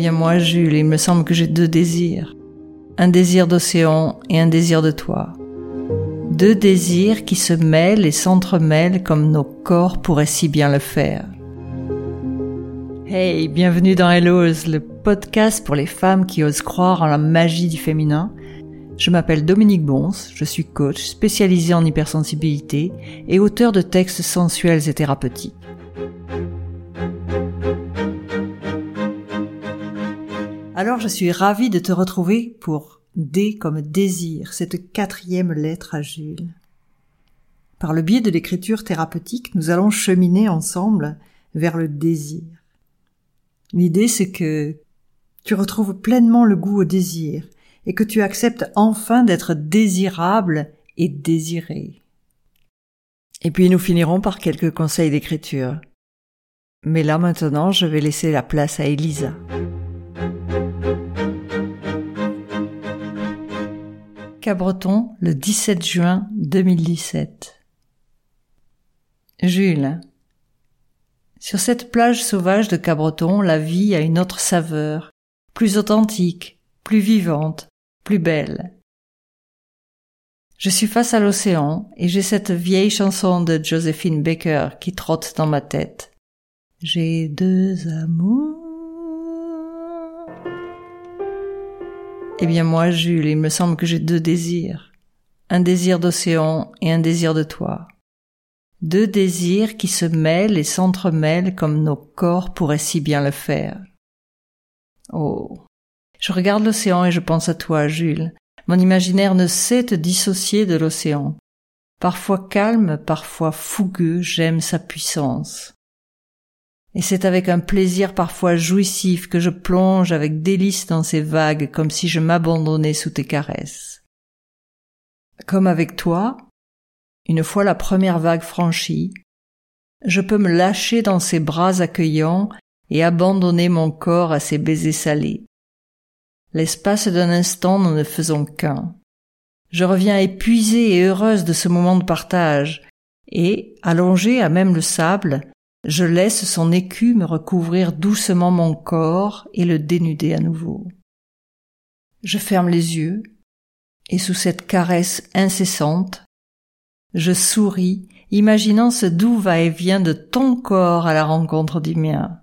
bien moi, Jules, il me semble que j'ai deux désirs. Un désir d'océan et un désir de toi. Deux désirs qui se mêlent et s'entremêlent comme nos corps pourraient si bien le faire. Hey, bienvenue dans Hellos, le podcast pour les femmes qui osent croire en la magie du féminin. Je m'appelle Dominique Bons, je suis coach spécialisé en hypersensibilité et auteur de textes sensuels et thérapeutiques. Alors je suis ravie de te retrouver pour D comme désir, cette quatrième lettre à Jules. Par le biais de l'écriture thérapeutique, nous allons cheminer ensemble vers le désir. L'idée c'est que tu retrouves pleinement le goût au désir et que tu acceptes enfin d'être désirable et désiré. Et puis nous finirons par quelques conseils d'écriture. Mais là maintenant, je vais laisser la place à Elisa. Cabreton, le 17 juin 2017. Jules. Sur cette plage sauvage de Cabreton, la vie a une autre saveur, plus authentique, plus vivante, plus belle. Je suis face à l'océan et j'ai cette vieille chanson de Josephine Baker qui trotte dans ma tête. J'ai deux amours. Eh bien moi, Jules, il me semble que j'ai deux désirs. Un désir d'océan et un désir de toi. Deux désirs qui se mêlent et s'entremêlent comme nos corps pourraient si bien le faire. Oh. Je regarde l'océan et je pense à toi, Jules. Mon imaginaire ne sait te dissocier de l'océan. Parfois calme, parfois fougueux, j'aime sa puissance et c'est avec un plaisir parfois jouissif que je plonge avec délice dans ces vagues comme si je m'abandonnais sous tes caresses. Comme avec toi, une fois la première vague franchie, je peux me lâcher dans ses bras accueillants et abandonner mon corps à ses baisers salés. L'espace d'un instant nous ne faisons qu'un. Je reviens épuisée et heureuse de ce moment de partage, et, allongée à même le sable, je laisse son écume recouvrir doucement mon corps et le dénuder à nouveau. Je ferme les yeux, et sous cette caresse incessante, je souris, imaginant ce doux va-et-vient de ton corps à la rencontre du mien.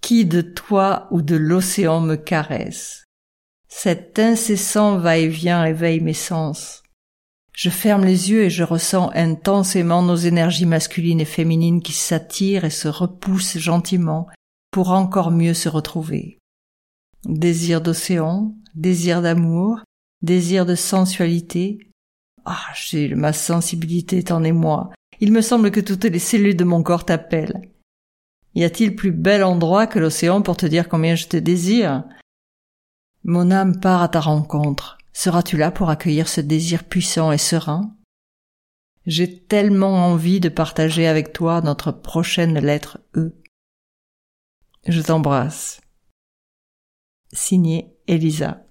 Qui de toi ou de l'océan me caresse? Cet incessant va-et-vient éveille mes sens. Je ferme les yeux et je ressens intensément nos énergies masculines et féminines qui s'attirent et se repoussent gentiment pour encore mieux se retrouver. Désir d'océan, désir d'amour, désir de sensualité. Ah, Gilles, ma sensibilité est en émoi. Il me semble que toutes les cellules de mon corps t'appellent. Y a-t-il plus bel endroit que l'océan pour te dire combien je te désire? Mon âme part à ta rencontre. Seras-tu là pour accueillir ce désir puissant et serein? J'ai tellement envie de partager avec toi notre prochaine lettre E. Je t'embrasse. Signé Elisa.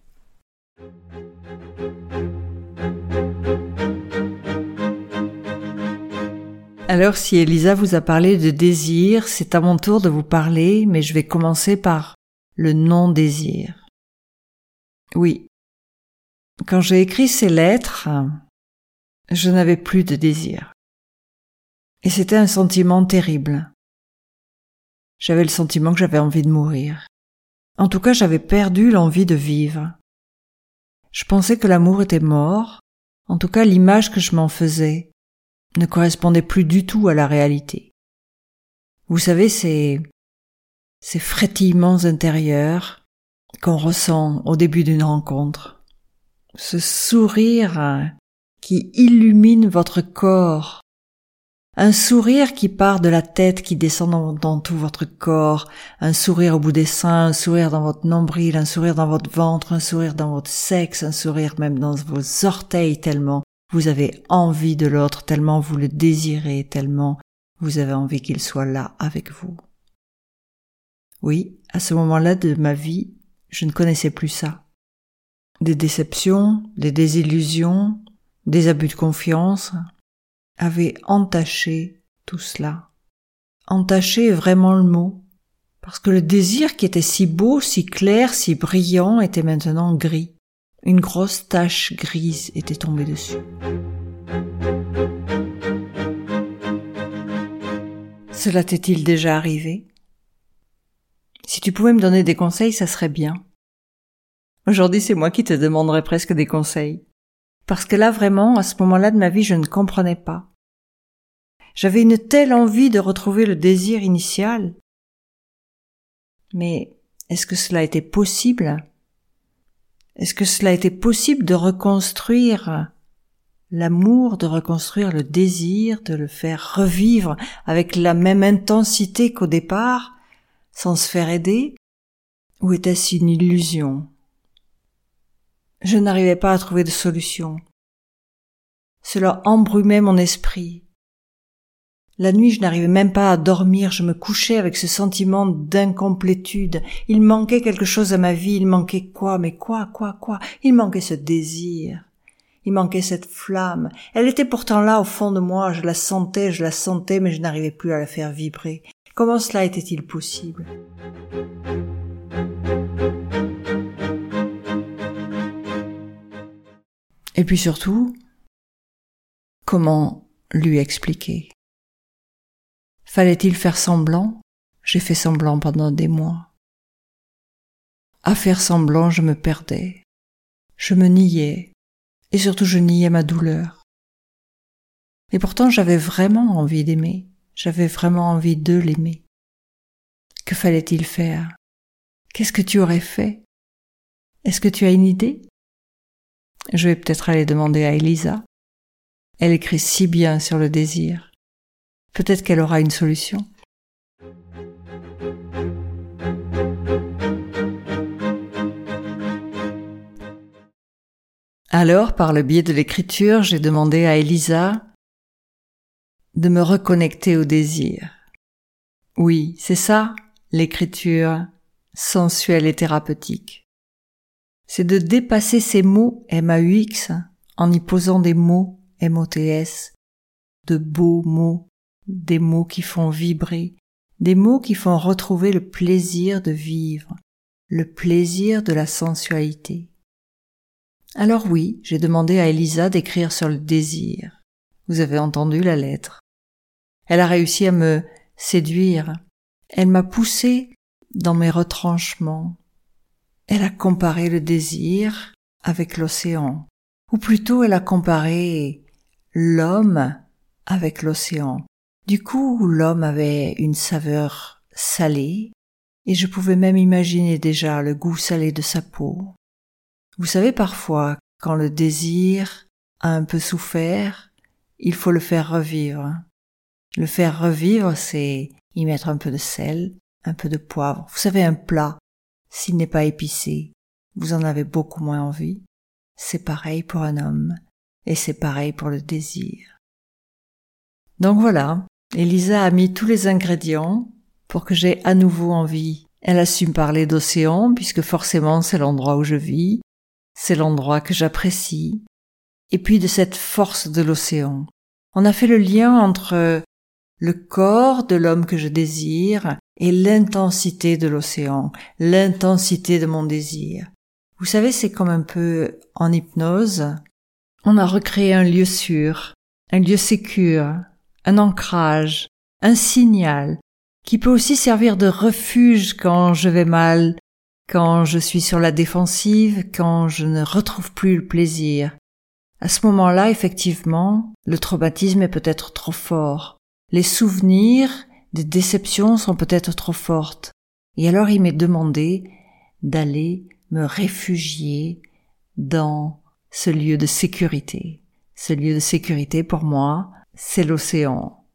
Alors si Elisa vous a parlé de désir, c'est à mon tour de vous parler, mais je vais commencer par le non-désir. Oui, quand j'ai écrit ces lettres, je n'avais plus de désir. Et c'était un sentiment terrible. J'avais le sentiment que j'avais envie de mourir. En tout cas, j'avais perdu l'envie de vivre. Je pensais que l'amour était mort. En tout cas, l'image que je m'en faisais ne correspondait plus du tout à la réalité. Vous savez, ces, ces frétillements intérieurs qu'on ressent au début d'une rencontre ce sourire qui illumine votre corps, un sourire qui part de la tête, qui descend dans, tout votre corps, un sourire au bout des seins, un sourire dans votre nombril, un sourire dans votre ventre, un sourire dans votre sexe, un sourire même dans vos orteils tellement vous avez envie de l'autre, tellement vous le désirez, tellement vous avez envie qu'il soit là avec vous. Oui, à ce moment-là de ma vie, je ne connaissais plus ça des déceptions, des désillusions, des abus de confiance, avaient entaché tout cela. Entaché vraiment le mot, Parce que le désir qui était si beau, si clair, si brillant était maintenant gris. Une grosse tache grise était tombée dessus. Cela t'est-il déjà arrivé? Si tu pouvais me donner des conseils, ça serait bien. Aujourd'hui, c'est moi qui te demanderais presque des conseils. Parce que là, vraiment, à ce moment-là de ma vie, je ne comprenais pas. J'avais une telle envie de retrouver le désir initial. Mais est-ce que cela était possible? Est-ce que cela était possible de reconstruire l'amour, de reconstruire le désir, de le faire revivre avec la même intensité qu'au départ, sans se faire aider? Ou était-ce une illusion? Je n'arrivais pas à trouver de solution. Cela embrumait mon esprit. La nuit, je n'arrivais même pas à dormir, je me couchais avec ce sentiment d'incomplétude. Il manquait quelque chose à ma vie, il manquait quoi, mais quoi, quoi, quoi? Il manquait ce désir. Il manquait cette flamme. Elle était pourtant là au fond de moi, je la sentais, je la sentais, mais je n'arrivais plus à la faire vibrer. Comment cela était-il possible? Et puis surtout, comment lui expliquer? Fallait-il faire semblant? J'ai fait semblant pendant des mois. À faire semblant, je me perdais. Je me niais, et surtout je niais ma douleur. Et pourtant j'avais vraiment envie d'aimer, j'avais vraiment envie de l'aimer. Que fallait-il faire? Qu'est-ce que tu aurais fait? Est-ce que tu as une idée? Je vais peut-être aller demander à Elisa. Elle écrit si bien sur le désir. Peut-être qu'elle aura une solution. Alors, par le biais de l'écriture, j'ai demandé à Elisa de me reconnecter au désir. Oui, c'est ça, l'écriture sensuelle et thérapeutique. C'est de dépasser ces mots M-A-U-X en y posant des mots M-O-T-S, de beaux mots, des mots qui font vibrer, des mots qui font retrouver le plaisir de vivre, le plaisir de la sensualité. Alors oui, j'ai demandé à Elisa d'écrire sur le désir. Vous avez entendu la lettre. Elle a réussi à me séduire. Elle m'a poussé dans mes retranchements. Elle a comparé le désir avec l'océan. Ou plutôt elle a comparé l'homme avec l'océan. Du coup, l'homme avait une saveur salée, et je pouvais même imaginer déjà le goût salé de sa peau. Vous savez parfois, quand le désir a un peu souffert, il faut le faire revivre. Le faire revivre, c'est y mettre un peu de sel, un peu de poivre. Vous savez, un plat, s'il n'est pas épicé, vous en avez beaucoup moins envie. C'est pareil pour un homme, et c'est pareil pour le désir. Donc voilà, Elisa a mis tous les ingrédients pour que j'ai à nouveau envie. Elle a su me parler d'océan, puisque forcément c'est l'endroit où je vis, c'est l'endroit que j'apprécie, et puis de cette force de l'océan. On a fait le lien entre le corps de l'homme que je désire et l'intensité de l'océan, l'intensité de mon désir. Vous savez, c'est comme un peu en hypnose. On a recréé un lieu sûr, un lieu sécure, un ancrage, un signal, qui peut aussi servir de refuge quand je vais mal, quand je suis sur la défensive, quand je ne retrouve plus le plaisir. À ce moment-là, effectivement, le traumatisme est peut-être trop fort. Les souvenirs des déceptions sont peut-être trop fortes. Et alors il m'est demandé d'aller me réfugier dans ce lieu de sécurité. Ce lieu de sécurité pour moi, c'est l'océan.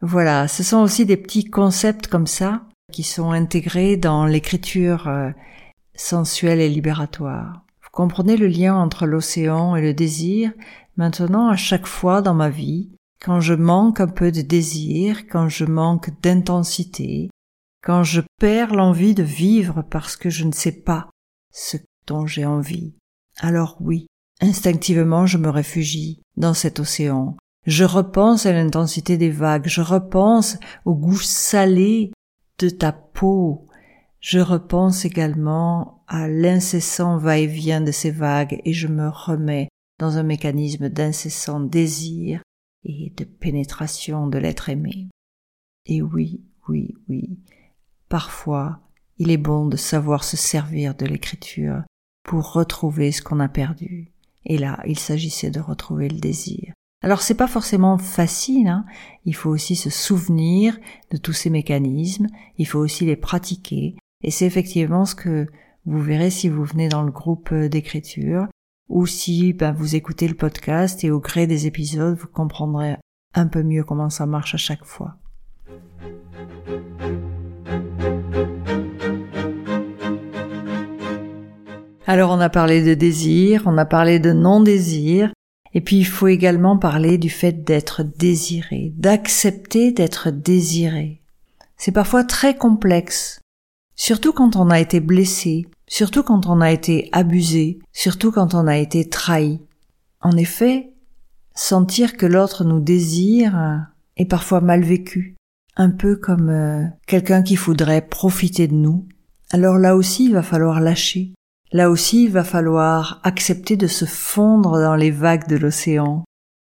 Voilà, ce sont aussi des petits concepts comme ça qui sont intégrés dans l'écriture euh, sensuelle et libératoire. Vous comprenez le lien entre l'océan et le désir? Maintenant à chaque fois dans ma vie, quand je manque un peu de désir, quand je manque d'intensité, quand je perds l'envie de vivre parce que je ne sais pas ce dont j'ai envie. Alors oui, instinctivement je me réfugie dans cet océan. Je repense à l'intensité des vagues, je repense au goût salé de ta peau. Je repense également à l'incessant va-et-vient de ces vagues et je me remets dans un mécanisme d'incessant désir et de pénétration de l'être aimé. Et oui, oui, oui, parfois il est bon de savoir se servir de l'écriture pour retrouver ce qu'on a perdu. Et là, il s'agissait de retrouver le désir. Alors c'est pas forcément facile, hein. il faut aussi se souvenir de tous ces mécanismes, il faut aussi les pratiquer, et c'est effectivement ce que vous verrez si vous venez dans le groupe d'écriture, ou si ben, vous écoutez le podcast et au gré des épisodes, vous comprendrez un peu mieux comment ça marche à chaque fois. Alors on a parlé de désir, on a parlé de non-désir, et puis il faut également parler du fait d'être désiré, d'accepter d'être désiré. C'est parfois très complexe, surtout quand on a été blessé, surtout quand on a été abusé, surtout quand on a été trahi. En effet, sentir que l'autre nous désire est parfois mal vécu, un peu comme euh, quelqu'un qui voudrait profiter de nous. Alors là aussi, il va falloir lâcher, Là aussi, il va falloir accepter de se fondre dans les vagues de l'océan.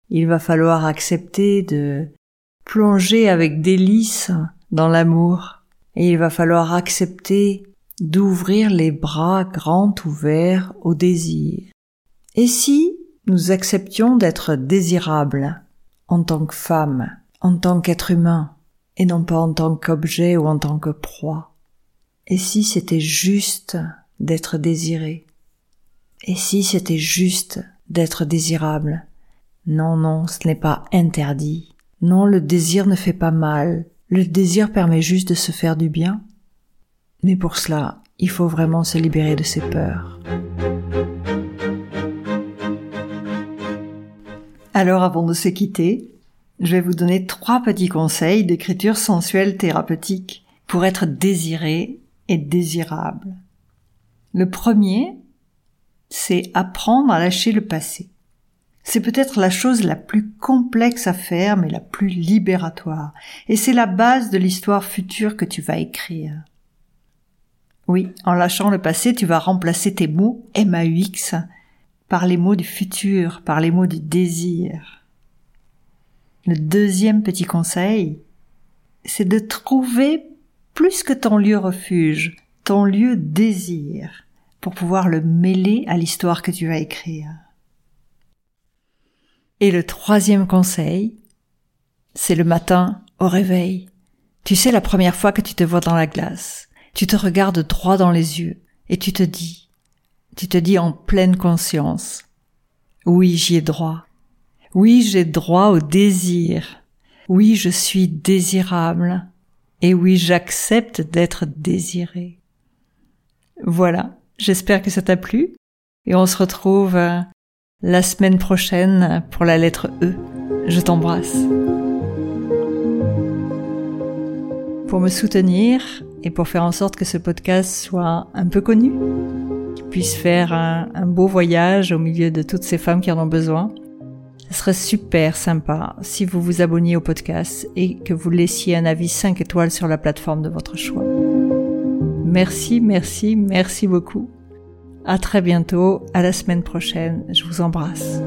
Il va falloir accepter de plonger avec délice dans l'amour. Et il va falloir accepter d'ouvrir les bras grands ouverts au désir. Et si nous acceptions d'être désirables en tant que femme, en tant qu'être humain, et non pas en tant qu'objet ou en tant que proie? Et si c'était juste d'être désiré? Et si c'était juste d'être désirable? Non, non, ce n'est pas interdit. Non, le désir ne fait pas mal. Le désir permet juste de se faire du bien. Mais pour cela, il faut vraiment se libérer de ses peurs. Alors avant de se quitter, je vais vous donner trois petits conseils d'écriture sensuelle thérapeutique pour être désiré et désirable. Le premier, c'est apprendre à lâcher le passé. C'est peut-être la chose la plus complexe à faire, mais la plus libératoire. Et c'est la base de l'histoire future que tu vas écrire. Oui, en lâchant le passé, tu vas remplacer tes mots MAUX par les mots du futur, par les mots du désir. Le deuxième petit conseil, c'est de trouver plus que ton lieu refuge, ton lieu désir pour pouvoir le mêler à l'histoire que tu vas écrire. Et le troisième conseil, c'est le matin au réveil. Tu sais la première fois que tu te vois dans la glace, tu te regardes droit dans les yeux et tu te dis, tu te dis en pleine conscience, oui j'y ai droit, oui j'ai droit au désir, oui je suis désirable, et oui j'accepte d'être désiré. Voilà, j'espère que ça t'a plu. Et on se retrouve euh, la semaine prochaine pour la lettre E. Je t'embrasse. Pour me soutenir et pour faire en sorte que ce podcast soit un peu connu, qu'il puisse faire un, beau voyage au milieu de toutes ces femmes qui en ont besoin, ce serait super sympa si vous vous abonniez au podcast et que vous laissiez un avis 5 étoiles sur la plateforme de votre choix. Merci, merci, merci beaucoup. À très bientôt, à la semaine prochaine. Je vous embrasse.